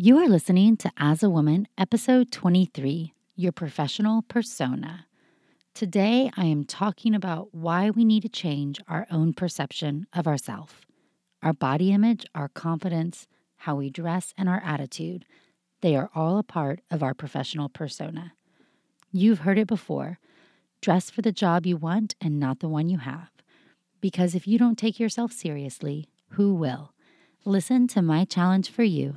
You are listening to As a Woman, episode 23 Your Professional Persona. Today, I am talking about why we need to change our own perception of ourselves, our body image, our confidence, how we dress, and our attitude. They are all a part of our professional persona. You've heard it before dress for the job you want and not the one you have. Because if you don't take yourself seriously, who will? Listen to my challenge for you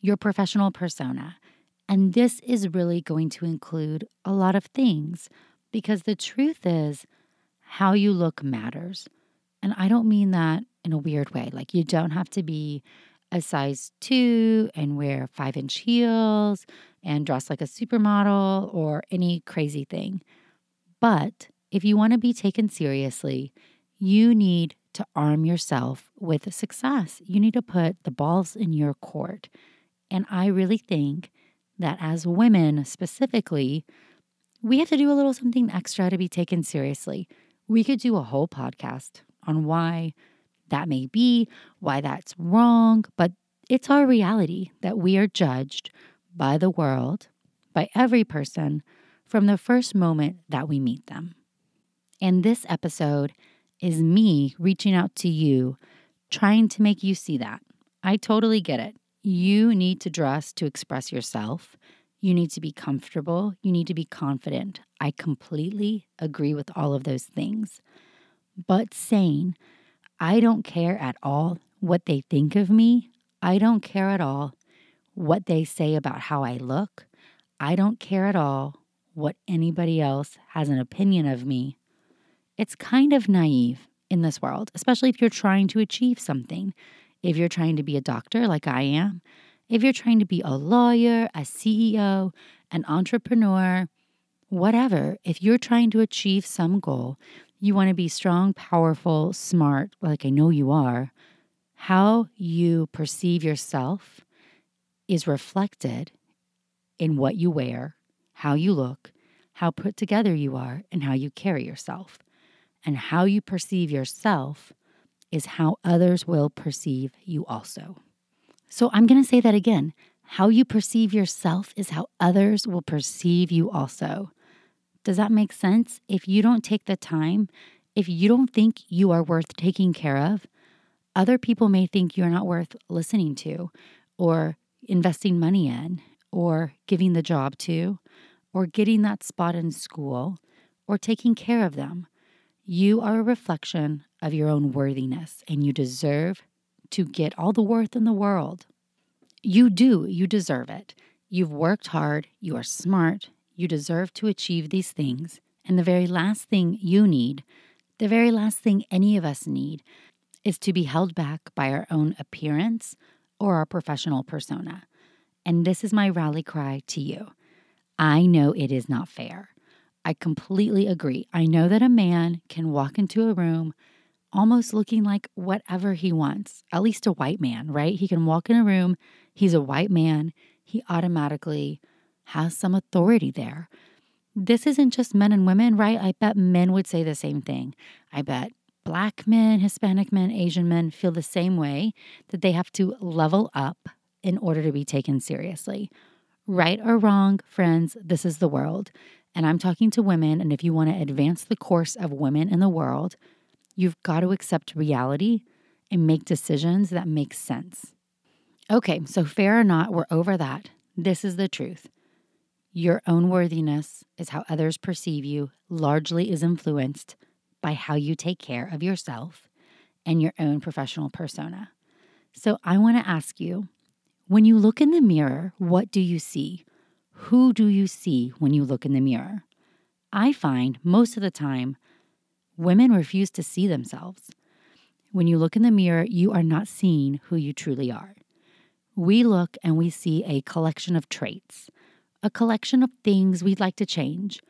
Your Professional Persona. And this is really going to include a lot of things because the truth is, how you look matters. And I don't mean that in a weird way. Like, you don't have to be a size two and wear five inch heels and dress like a supermodel or any crazy thing. But if you want to be taken seriously, you need to arm yourself with success. You need to put the balls in your court. And I really think that as women specifically, we have to do a little something extra to be taken seriously. We could do a whole podcast on why that may be, why that's wrong, but it's our reality that we are judged by the world, by every person, from the first moment that we meet them. And this episode is me reaching out to you, trying to make you see that. I totally get it. You need to dress to express yourself. You need to be comfortable. You need to be confident. I completely agree with all of those things. But saying, I don't care at all what they think of me, I don't care at all what they say about how I look, I don't care at all what anybody else has an opinion of me it's kind of naive in this world, especially if you're trying to achieve something. If you're trying to be a doctor like I am, if you're trying to be a lawyer, a CEO, an entrepreneur, whatever, if you're trying to achieve some goal, you want to be strong, powerful, smart, like I know you are, how you perceive yourself is reflected in what you wear, how you look, how put together you are, and how you carry yourself. And how you perceive yourself is how others will perceive you also. So I'm going to say that again. How you perceive yourself is how others will perceive you also. Does that make sense? If you don't take the time, if you don't think you are worth taking care of, other people may think you're not worth listening to or investing money in or giving the job to or getting that spot in school or taking care of them. You are a reflection of your own worthiness, and you deserve to get all the worth in the world. You do, you deserve it. You've worked hard, you are smart, you deserve to achieve these things. And the very last thing you need, the very last thing any of us need, is to be held back by our own appearance or our professional persona. And this is my rally cry to you. I know it is not fair. I completely agree. I know that a man can walk into a room almost looking like whatever he wants, at least a white man, right? He can walk in a room, he's a white man, he automatically has some authority there. This isn't just men and women, right? I bet men would say the same thing. I bet black men, Hispanic men, Asian men feel the same way that they have to level up in order to be taken seriously. Right or wrong, friends, this is the world. And I'm talking to women, and if you want to advance the course of women in the world, you've got to accept reality and make decisions that make sense. Okay, so fair or not, we're over that. This is the truth. Your own worthiness is how others perceive you, largely is influenced by how you take care of yourself and your own professional persona. So I want to ask you when you look in the mirror, what do you see? Who do you see when you look in the mirror? I find most of the time women refuse to see themselves. When you look in the mirror, you are not seeing who you truly are. We look and we see a collection of traits, a collection of things we'd like to change.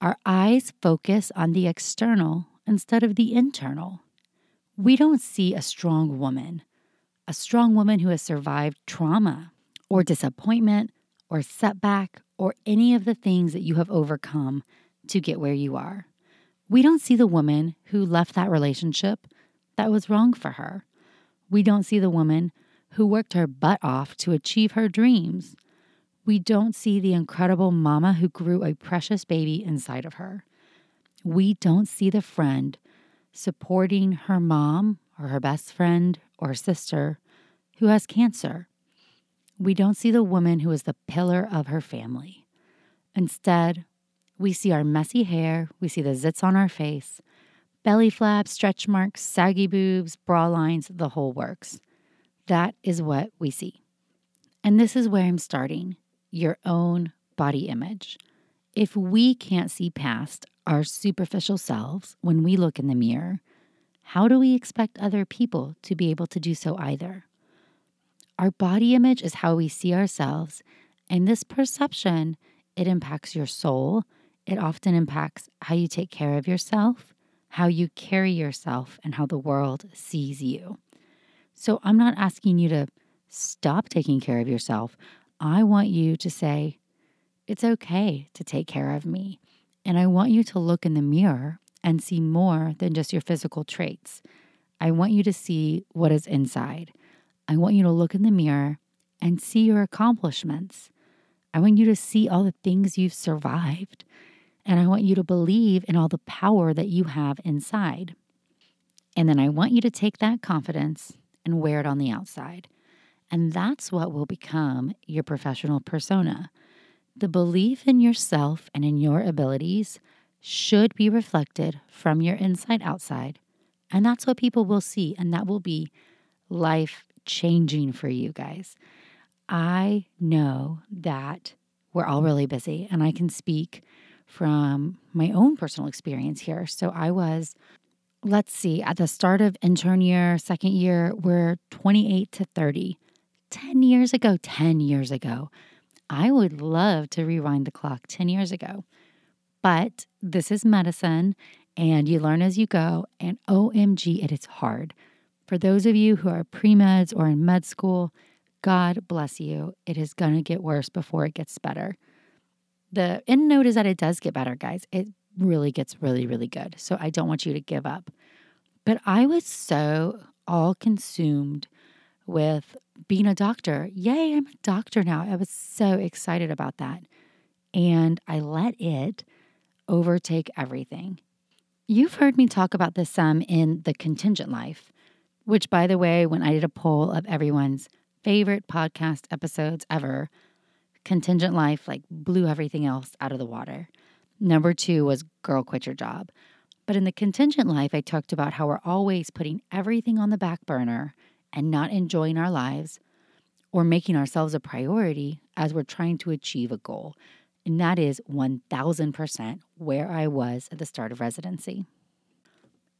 Our eyes focus on the external instead of the internal. We don't see a strong woman, a strong woman who has survived trauma or disappointment or setback or any of the things that you have overcome to get where you are. We don't see the woman who left that relationship that was wrong for her. We don't see the woman who worked her butt off to achieve her dreams. We don't see the incredible mama who grew a precious baby inside of her. We don't see the friend supporting her mom or her best friend or sister who has cancer. We don't see the woman who is the pillar of her family. Instead, we see our messy hair, we see the zits on our face, belly flaps, stretch marks, saggy boobs, bra lines, the whole works. That is what we see. And this is where I'm starting your own body image. If we can't see past our superficial selves when we look in the mirror, how do we expect other people to be able to do so either? Our body image is how we see ourselves, and this perception, it impacts your soul. It often impacts how you take care of yourself, how you carry yourself, and how the world sees you. So I'm not asking you to stop taking care of yourself. I want you to say, it's okay to take care of me. And I want you to look in the mirror and see more than just your physical traits. I want you to see what is inside. I want you to look in the mirror and see your accomplishments. I want you to see all the things you've survived. And I want you to believe in all the power that you have inside. And then I want you to take that confidence and wear it on the outside. And that's what will become your professional persona. The belief in yourself and in your abilities should be reflected from your inside outside. And that's what people will see. And that will be life changing for you guys. I know that we're all really busy, and I can speak from my own personal experience here. So I was, let's see, at the start of intern year, second year, we're 28 to 30. 10 years ago, 10 years ago, I would love to rewind the clock 10 years ago. But this is medicine and you learn as you go. And OMG, it is hard. For those of you who are pre meds or in med school, God bless you. It is going to get worse before it gets better. The end note is that it does get better, guys. It really gets really, really good. So I don't want you to give up. But I was so all consumed with being a doctor. Yay, I'm a doctor now. I was so excited about that. And I let it overtake everything. You've heard me talk about this some in The Contingent Life, which, by the way, when I did a poll of everyone's favorite podcast episodes ever, Contingent Life like blew everything else out of the water. Number two was Girl Quit Your Job. But in the contingent life, I talked about how we're always putting everything on the back burner and not enjoying our lives or making ourselves a priority as we're trying to achieve a goal. And that is 1000% where I was at the start of residency.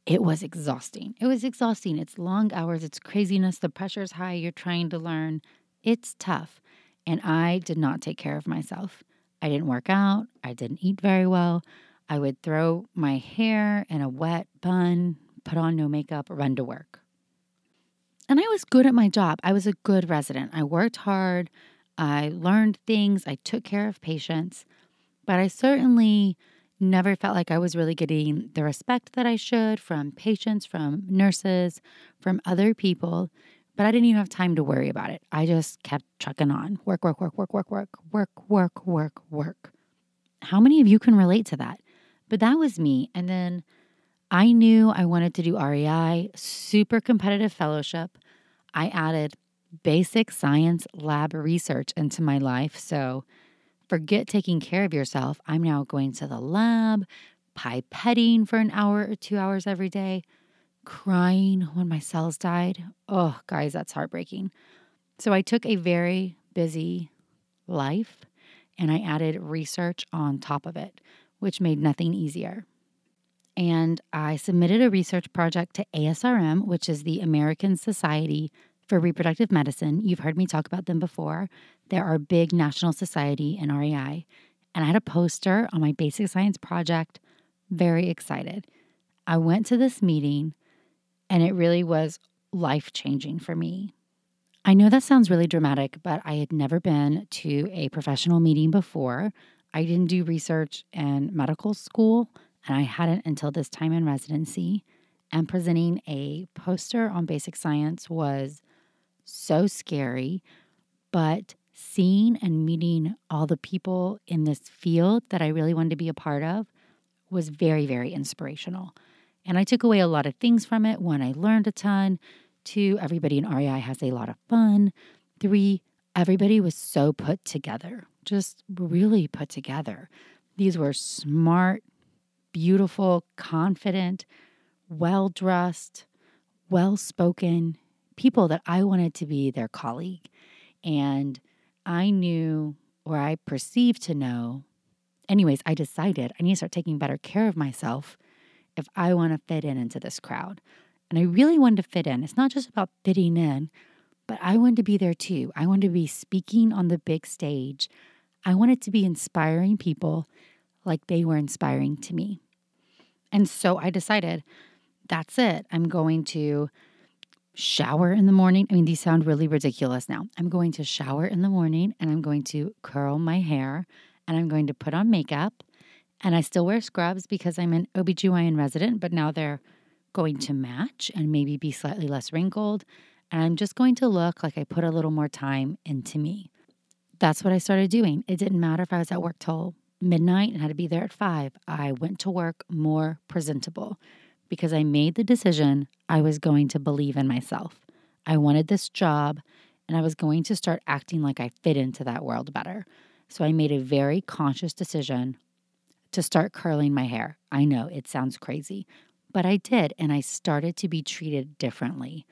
It was exhausting. It was exhausting. It's long hours, it's craziness, the pressure's high, you're trying to learn. It's tough. And I did not take care of myself. I didn't work out, I didn't eat very well. I would throw my hair in a wet bun, put on no makeup, run to work. And I was good at my job. I was a good resident. I worked hard. I learned things. I took care of patients. But I certainly never felt like I was really getting the respect that I should from patients, from nurses, from other people. But I didn't even have time to worry about it. I just kept trucking on work, work, work, work, work, work, work, work, work, work. How many of you can relate to that? But that was me. And then I knew I wanted to do REI, super competitive fellowship. I added basic science lab research into my life. So forget taking care of yourself. I'm now going to the lab, pipetting for an hour or two hours every day, crying when my cells died. Oh, guys, that's heartbreaking. So I took a very busy life and I added research on top of it, which made nothing easier. And I submitted a research project to ASRM, which is the American Society for Reproductive Medicine. You've heard me talk about them before. They're our big national society in REI. And I had a poster on my basic science project. Very excited. I went to this meeting and it really was life changing for me. I know that sounds really dramatic, but I had never been to a professional meeting before. I didn't do research in medical school, and I hadn't until this time in residency. And presenting a poster on basic science was so scary, but seeing and meeting all the people in this field that I really wanted to be a part of was very, very inspirational. And I took away a lot of things from it. One, I learned a ton. Two, everybody in REI has a lot of fun. Three, everybody was so put together, just really put together. These were smart, beautiful, confident, well dressed, well spoken people that I wanted to be their colleague. And I knew, or I perceived to know, anyways, I decided I need to start taking better care of myself if I want to fit in into this crowd. And I really wanted to fit in. It's not just about fitting in, but I wanted to be there too. I wanted to be speaking on the big stage. I wanted to be inspiring people like they were inspiring to me. And so I decided that's it. I'm going to shower in the morning. I mean, these sound really ridiculous now. I'm going to shower in the morning and I'm going to curl my hair and I'm going to put on makeup. And I still wear scrubs because I'm an OBGYN resident, but now they're going to match and maybe be slightly less wrinkled. And I'm just going to look like I put a little more time into me. That's what I started doing. It didn't matter if I was at work till midnight and had to be there at five. I went to work more presentable because I made the decision I was going to believe in myself. I wanted this job and I was going to start acting like I fit into that world better. So I made a very conscious decision to start curling my hair. I know it sounds crazy, but I did, and I started to be treated differently.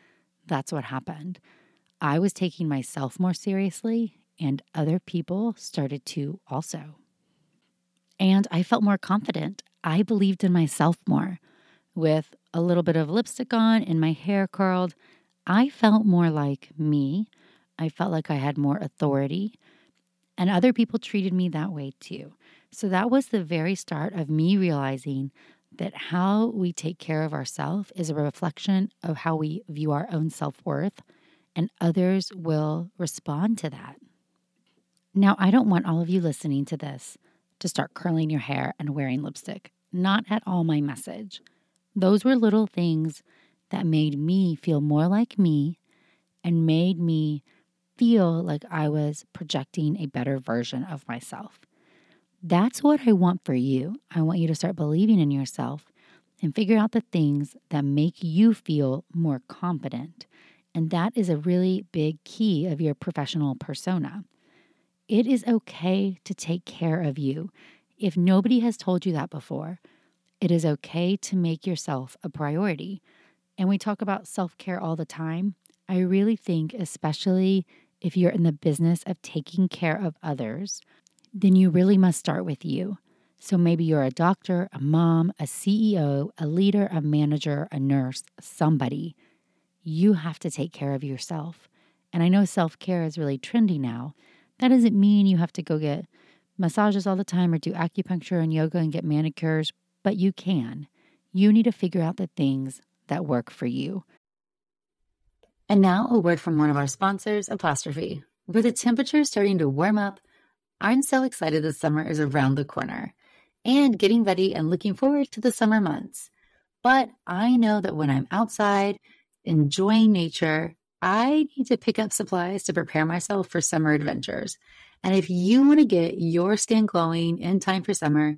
That's what happened. I was taking myself more seriously, and other people started to also. And I felt more confident. I believed in myself more. With a little bit of lipstick on and my hair curled, I felt more like me. I felt like I had more authority. And other people treated me that way too. So that was the very start of me realizing that how we take care of ourselves is a reflection of how we view our own self worth, and others will respond to that. Now, I don't want all of you listening to this to start curling your hair and wearing lipstick. Not at all my message. Those were little things that made me feel more like me and made me feel like I was projecting a better version of myself. That's what I want for you. I want you to start believing in yourself and figure out the things that make you feel more confident. And that is a really big key of your professional persona. It is okay to take care of you. If nobody has told you that before, it is okay to make yourself a priority. And we talk about self care all the time. I really think, especially if you're in the business of taking care of others, then you really must start with you. So maybe you're a doctor, a mom, a CEO, a leader, a manager, a nurse, somebody. You have to take care of yourself. And I know self care is really trendy now. That doesn't mean you have to go get massages all the time or do acupuncture and yoga and get manicures, but you can. You need to figure out the things that work for you. And now a word from one of our sponsors, Apostrophe. With the temperature starting to warm up, I'm so excited the summer is around the corner and getting ready and looking forward to the summer months. But I know that when I'm outside enjoying nature, I need to pick up supplies to prepare myself for summer adventures. And if you want to get your skin glowing in time for summer,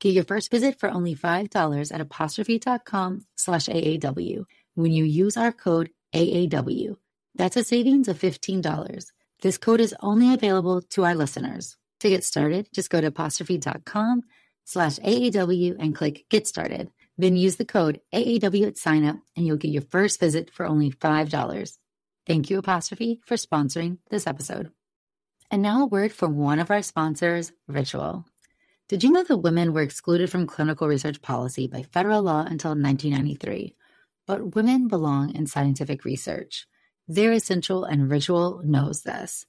Get your first visit for only $5 at apostrophe.com slash AAW when you use our code AAW. That's a savings of $15. This code is only available to our listeners. To get started, just go to apostrophe.com slash AAW and click Get Started. Then use the code AAW at sign up and you'll get your first visit for only $5. Thank you, Apostrophe, for sponsoring this episode. And now a word from one of our sponsors, Ritual. Did you know that women were excluded from clinical research policy by federal law until 1993? But women belong in scientific research. They're essential, and Ritual knows this.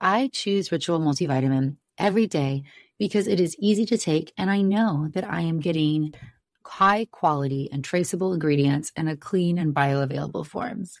I choose Ritual Multivitamin every day because it is easy to take, and I know that I am getting high quality and traceable ingredients in a clean and bioavailable forms.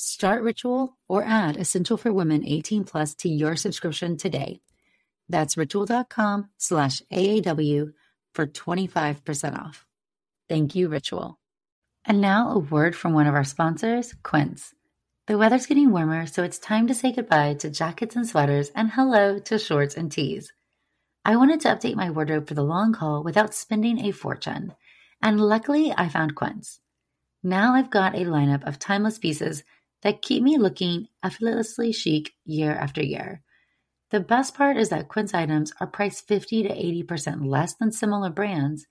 Start Ritual or add Essential for Women 18 Plus to your subscription today. That's ritual.com slash AAW for 25% off. Thank you, Ritual. And now a word from one of our sponsors, Quince. The weather's getting warmer, so it's time to say goodbye to jackets and sweaters and hello to shorts and tees. I wanted to update my wardrobe for the long haul without spending a fortune, and luckily I found Quince. Now I've got a lineup of timeless pieces that keep me looking effortlessly chic year after year. The best part is that Quince items are priced 50 to 80% less than similar brands,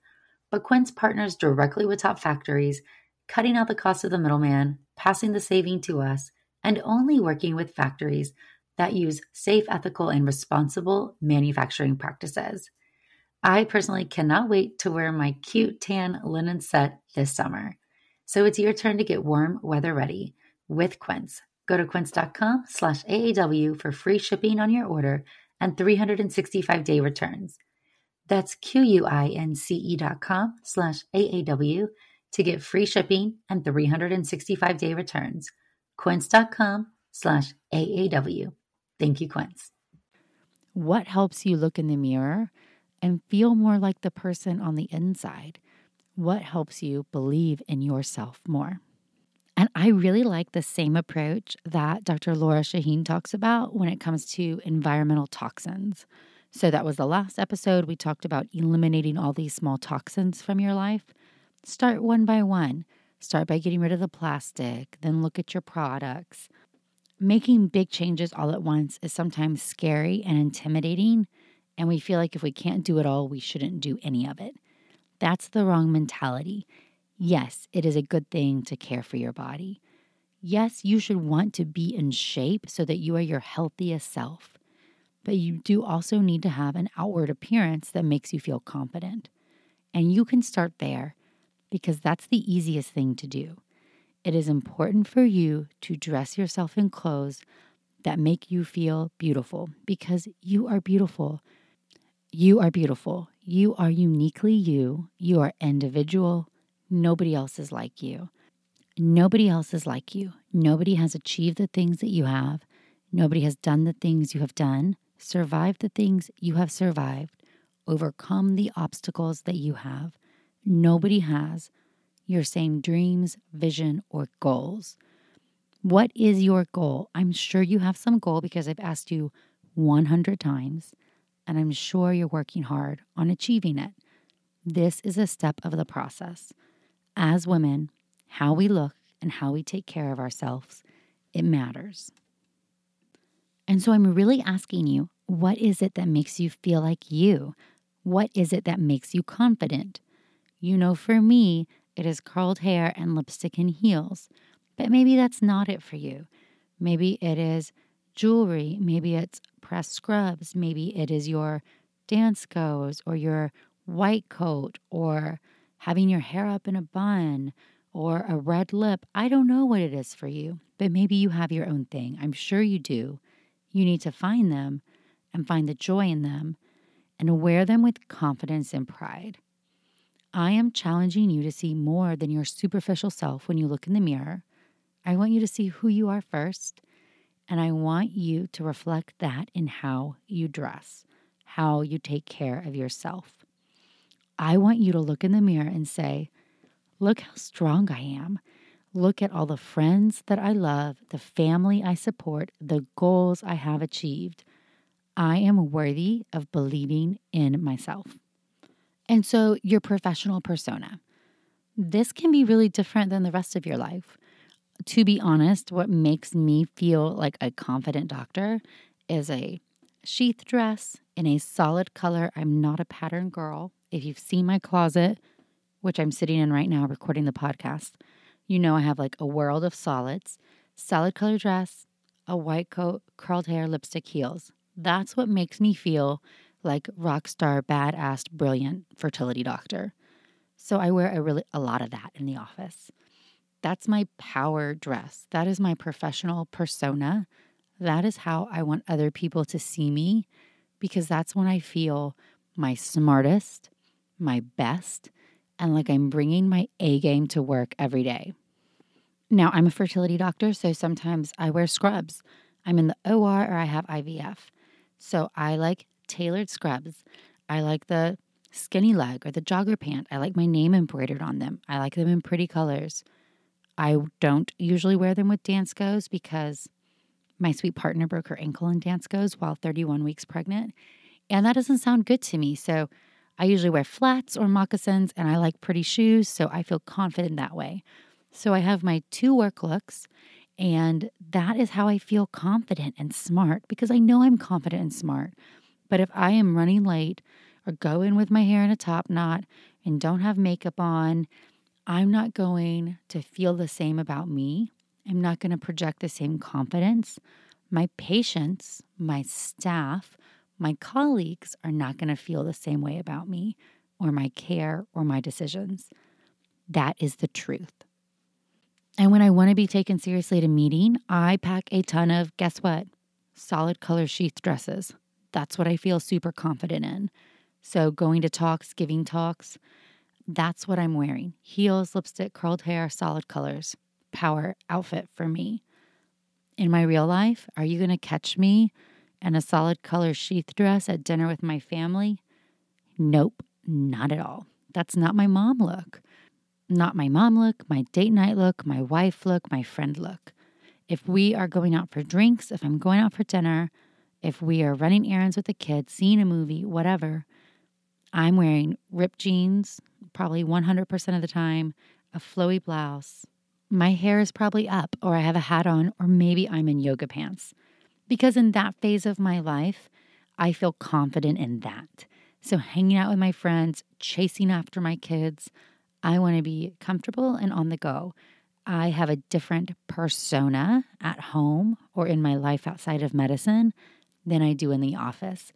but Quince partners directly with top factories cutting out the cost of the middleman, passing the saving to us, and only working with factories that use safe, ethical, and responsible manufacturing practices. I personally cannot wait to wear my cute tan linen set this summer. So it's your turn to get warm weather ready with Quince. Go to quince.com slash AAW for free shipping on your order and 365 day returns. That's Q-U-I-N-C-E dot com slash AAW to get free shipping and 365 day returns. Quince.com slash AAW. Thank you, Quince. What helps you look in the mirror and feel more like the person on the inside? What helps you believe in yourself more? And I really like the same approach that Dr. Laura Shaheen talks about when it comes to environmental toxins. So, that was the last episode. We talked about eliminating all these small toxins from your life. Start one by one. Start by getting rid of the plastic, then look at your products. Making big changes all at once is sometimes scary and intimidating, and we feel like if we can't do it all, we shouldn't do any of it. That's the wrong mentality. Yes, it is a good thing to care for your body. Yes, you should want to be in shape so that you are your healthiest self. But you do also need to have an outward appearance that makes you feel confident. And you can start there because that's the easiest thing to do. It is important for you to dress yourself in clothes that make you feel beautiful because you are beautiful. You are beautiful. You are uniquely you. You are individual. Nobody else is like you. Nobody else is like you. Nobody has achieved the things that you have. Nobody has done the things you have done, survived the things you have survived, overcome the obstacles that you have. Nobody has your same dreams, vision, or goals. What is your goal? I'm sure you have some goal because I've asked you 100 times, and I'm sure you're working hard on achieving it. This is a step of the process. As women, how we look and how we take care of ourselves, it matters. And so I'm really asking you, what is it that makes you feel like you? What is it that makes you confident? You know, for me, it is curled hair and lipstick and heels. But maybe that's not it for you. Maybe it is jewelry, maybe it's pressed scrubs, maybe it is your Danskos or your white coat or having your hair up in a bun or a red lip. I don't know what it is for you, but maybe you have your own thing. I'm sure you do. You need to find them and find the joy in them and wear them with confidence and pride. I am challenging you to see more than your superficial self when you look in the mirror. I want you to see who you are first, and I want you to reflect that in how you dress, how you take care of yourself. I want you to look in the mirror and say, Look how strong I am. Look at all the friends that I love, the family I support, the goals I have achieved. I am worthy of believing in myself. And so, your professional persona. This can be really different than the rest of your life. To be honest, what makes me feel like a confident doctor is a sheath dress in a solid color. I'm not a pattern girl. If you've seen my closet, which I'm sitting in right now recording the podcast, you know I have like a world of solids, solid color dress, a white coat, curled hair, lipstick, heels. That's what makes me feel like rock star, badass, brilliant fertility doctor. So I wear a really a lot of that in the office. That's my power dress. That is my professional persona. That is how I want other people to see me because that's when I feel my smartest, my best, and like I'm bringing my A game to work every day. Now, I'm a fertility doctor, so sometimes I wear scrubs. I'm in the OR or I have IVF. So I like tailored scrubs. I like the skinny leg or the jogger pant. I like my name embroidered on them. I like them in pretty colors. I don't usually wear them with Danskos because my sweet partner broke her ankle in Danskos while 31 weeks pregnant. And that doesn't sound good to me. So I usually wear flats or moccasins and I like pretty shoes, so I feel confident that way. So I have my two work looks, and that is how I feel confident and smart because I know I'm confident and smart. But if I am running late or go in with my hair in a top knot and don't have makeup on, I'm not going to feel the same about me. I'm not going to project the same confidence. My patients, my staff, my colleagues are not going to feel the same way about me or my care or my decisions. That is the truth. And when I want to be taken seriously at a meeting, I pack a ton of, guess what? Solid color sheath dresses. That's what I feel super confident in. So going to talks, giving talks, that's what I'm wearing. Heels, lipstick, curled hair, solid colors. Power outfit for me. In my real life, are you going to catch me and a solid color sheath dress at dinner with my family? Nope, not at all. That's not my mom look. Not my mom look, my date night look, my wife look, my friend look. If we are going out for drinks, if I'm going out for dinner, if we are running errands with the kids, seeing a movie, whatever, I'm wearing ripped jeans probably 100% of the time, a flowy blouse. My hair is probably up, or I have a hat on, or maybe I'm in yoga pants. Because in that phase of my life, I feel confident in that. So, hanging out with my friends, chasing after my kids, I want to be comfortable and on the go. I have a different persona at home or in my life outside of medicine than I do in the office.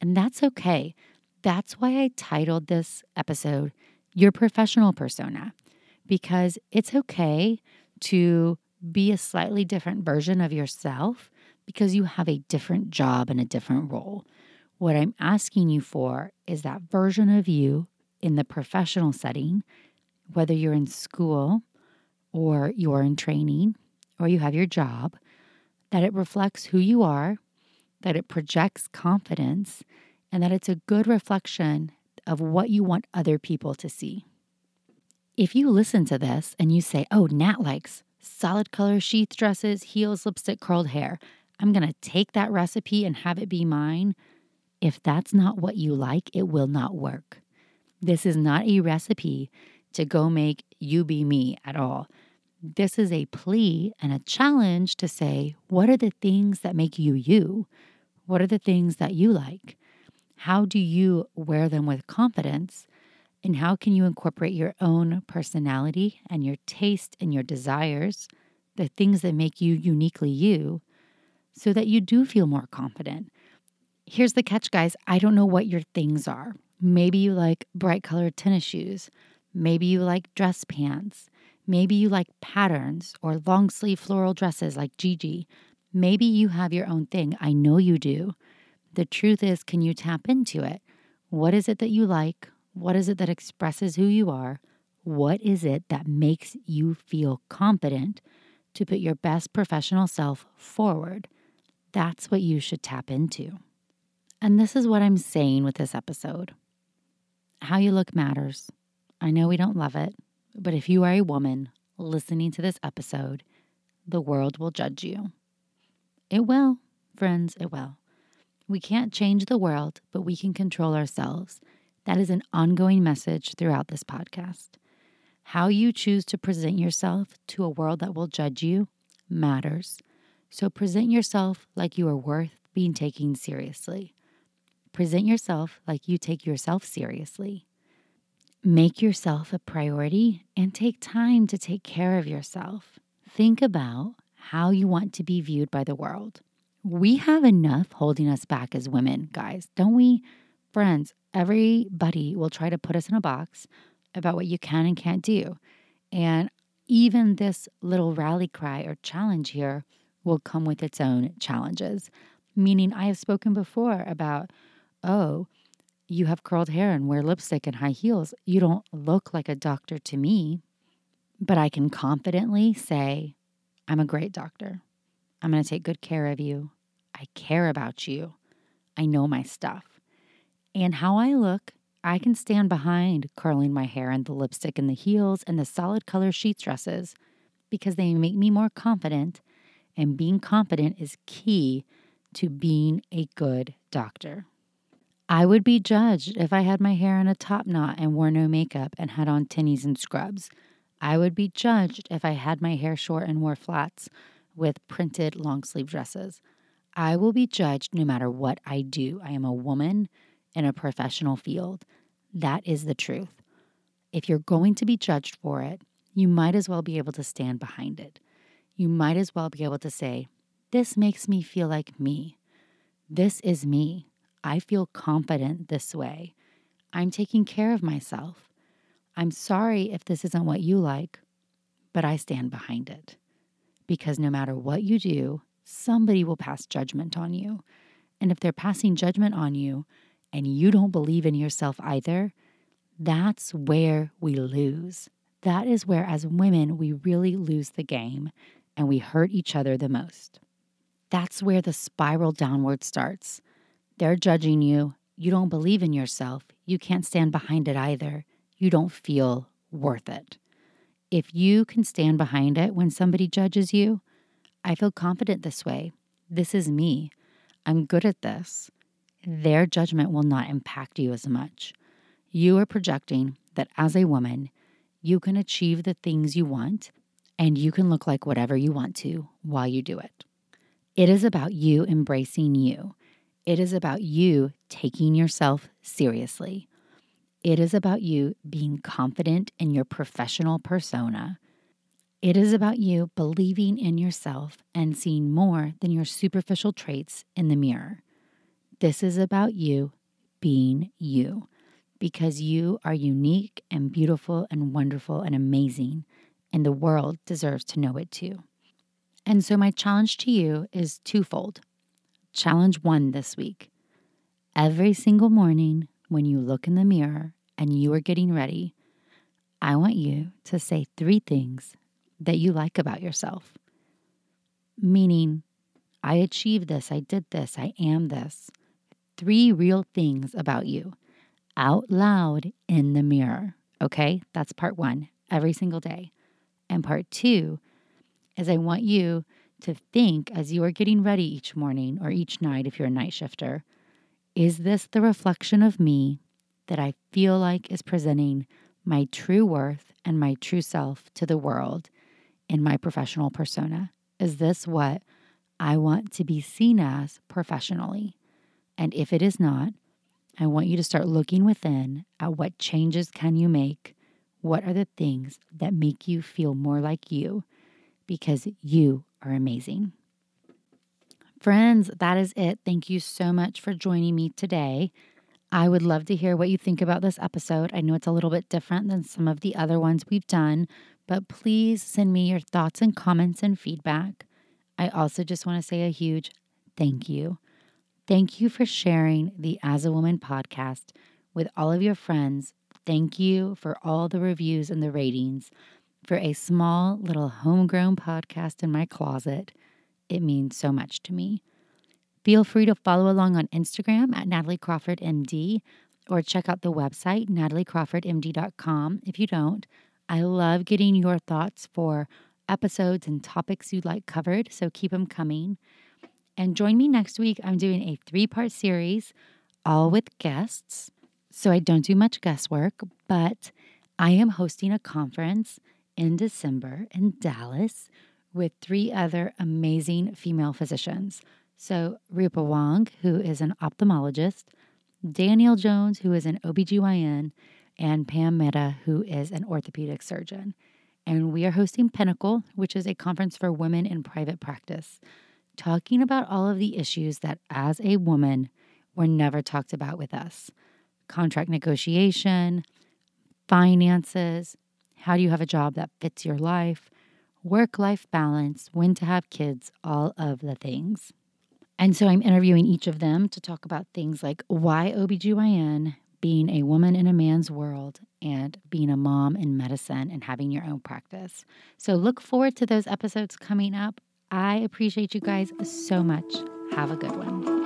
And that's okay. That's why I titled this episode Your Professional Persona, because it's okay to be a slightly different version of yourself because you have a different job and a different role. What I'm asking you for is that version of you in the professional setting, whether you're in school or you're in training or you have your job, that it reflects who you are, that it projects confidence, and that it's a good reflection of what you want other people to see. If you listen to this and you say, oh, Nat likes solid color sheath dresses, heels, lipstick, curled hair, I'm going to take that recipe and have it be mine. If that's not what you like, it will not work. This is not a recipe to go make you be me at all. This is a plea and a challenge to say, what are the things that make you you? What are the things that you like? How do you wear them with confidence? And how can you incorporate your own personality and your taste and your desires, the things that make you uniquely you, so that you do feel more confident. Here's the catch, guys I don't know what your things are. Maybe you like bright colored tennis shoes. Maybe you like dress pants. Maybe you like patterns or long sleeve floral dresses like Gigi. Maybe you have your own thing. I know you do. The truth is, can you tap into it? What is it that you like? What is it that expresses who you are? What is it that makes you feel confident to put your best professional self forward? That's what you should tap into. And this is what I'm saying with this episode how you look matters. I know we don't love it, but if you are a woman listening to this episode, the world will judge you. It will, friends, it will. We can't change the world, but we can control ourselves. That is an ongoing message throughout this podcast. How you choose to present yourself to a world that will judge you matters. So present yourself like you are worth being taken seriously. Present yourself like you take yourself seriously. Make yourself a priority and take time to take care of yourself. Think about how you want to be viewed by the world. We have enough holding us back as women, guys, don't we? Friends, everybody will try to put us in a box about what you can and can't do. And even this little rally cry or challenge here will come with its own challenges. Meaning, I have spoken before about oh, you have curled hair and wear lipstick and high heels. You don't look like a doctor to me, but I can confidently say, I'm a great doctor. I'm going to take good care of you. I care about you. I know my stuff. And how I look, I can stand behind curling my hair and the lipstick and the heels and the solid color sheath dresses because they make me more confident. And being confident is key to being a good doctor. I would be judged if I had my hair in a top knot and wore no makeup and had on tinnies and scrubs. I would be judged if I had my hair short and wore flats with printed long sleeve dresses. I will be judged no matter what I do. I am a woman in a professional field. That is the truth. If you're going to be judged for it, you might as well be able to stand behind it. You might as well be able to say, This makes me feel like me. This is me. I feel confident this way. I'm taking care of myself. I'm sorry if this isn't what you like, but I stand behind it. Because no matter what you do, somebody will pass judgment on you. And if they're passing judgment on you and you don't believe in yourself either, that's where we lose. That is where, as women, we really lose the game and we hurt each other the most. That's where the spiral downward starts. They're judging you. You don't believe in yourself. You can't stand behind it either. You don't feel worth it. If you can stand behind it when somebody judges you, I feel confident this way. This is me. I'm good at this. Their judgment will not impact you as much. You are projecting that as a woman, you can achieve the things you want and you can look like whatever you want to while you do it. It is about you embracing you. It is about you taking yourself seriously. It is about you being confident in your professional persona. It is about you believing in yourself and seeing more than your superficial traits in the mirror. This is about you being you because you are unique and beautiful and wonderful and amazing, and the world deserves to know it too. And so, my challenge to you is twofold. Challenge one this week. Every single morning when you look in the mirror and you are getting ready, I want you to say three things that you like about yourself. Meaning, I achieved this, I did this, I am this. Three real things about you out loud in the mirror. Okay, that's part one, every single day. And part two is I want you to think as you are getting ready each morning or each night if you're a night shifter is this the reflection of me that I feel like is presenting my true worth and my true self to the world in my professional persona? Is this what I want to be seen as professionally? And if it is not, I want you to start looking within at what changes can you make? What are the things that make you feel more like you? Because you are amazing. Friends, that is it. Thank you so much for joining me today. I would love to hear what you think about this episode. I know it's a little bit different than some of the other ones we've done, but please send me your thoughts and comments and feedback. I also just want to say a huge thank you. Thank you for sharing the As a Woman podcast with all of your friends. Thank you for all the reviews and the ratings. For a small little homegrown podcast in my closet, it means so much to me. Feel free to follow along on Instagram at Natalie Crawford MD or check out the website, nataliecrawfordmd.com. If you don't, I love getting your thoughts for episodes and topics you'd like covered, so keep them coming. And join me next week. I'm doing a three part series, all with guests. So I don't do much guesswork, but I am hosting a conference in December in Dallas with three other amazing female physicians. So, Rupa Wong, who is an ophthalmologist, Danielle Jones, who is an OBGYN, and Pam Mehta, who is an orthopedic surgeon. And we are hosting Pinnacle, which is a conference for women in private practice, talking about all of the issues that, as a woman, were never talked about with us contract negotiation, finances, how do you have a job that fits your life, work life balance, when to have kids, all of the things. And so I'm interviewing each of them to talk about things like why OBGYN, being a woman in a man's world, and being a mom in medicine and having your own practice. So look forward to those episodes coming up. I appreciate you guys so much. Have a good one.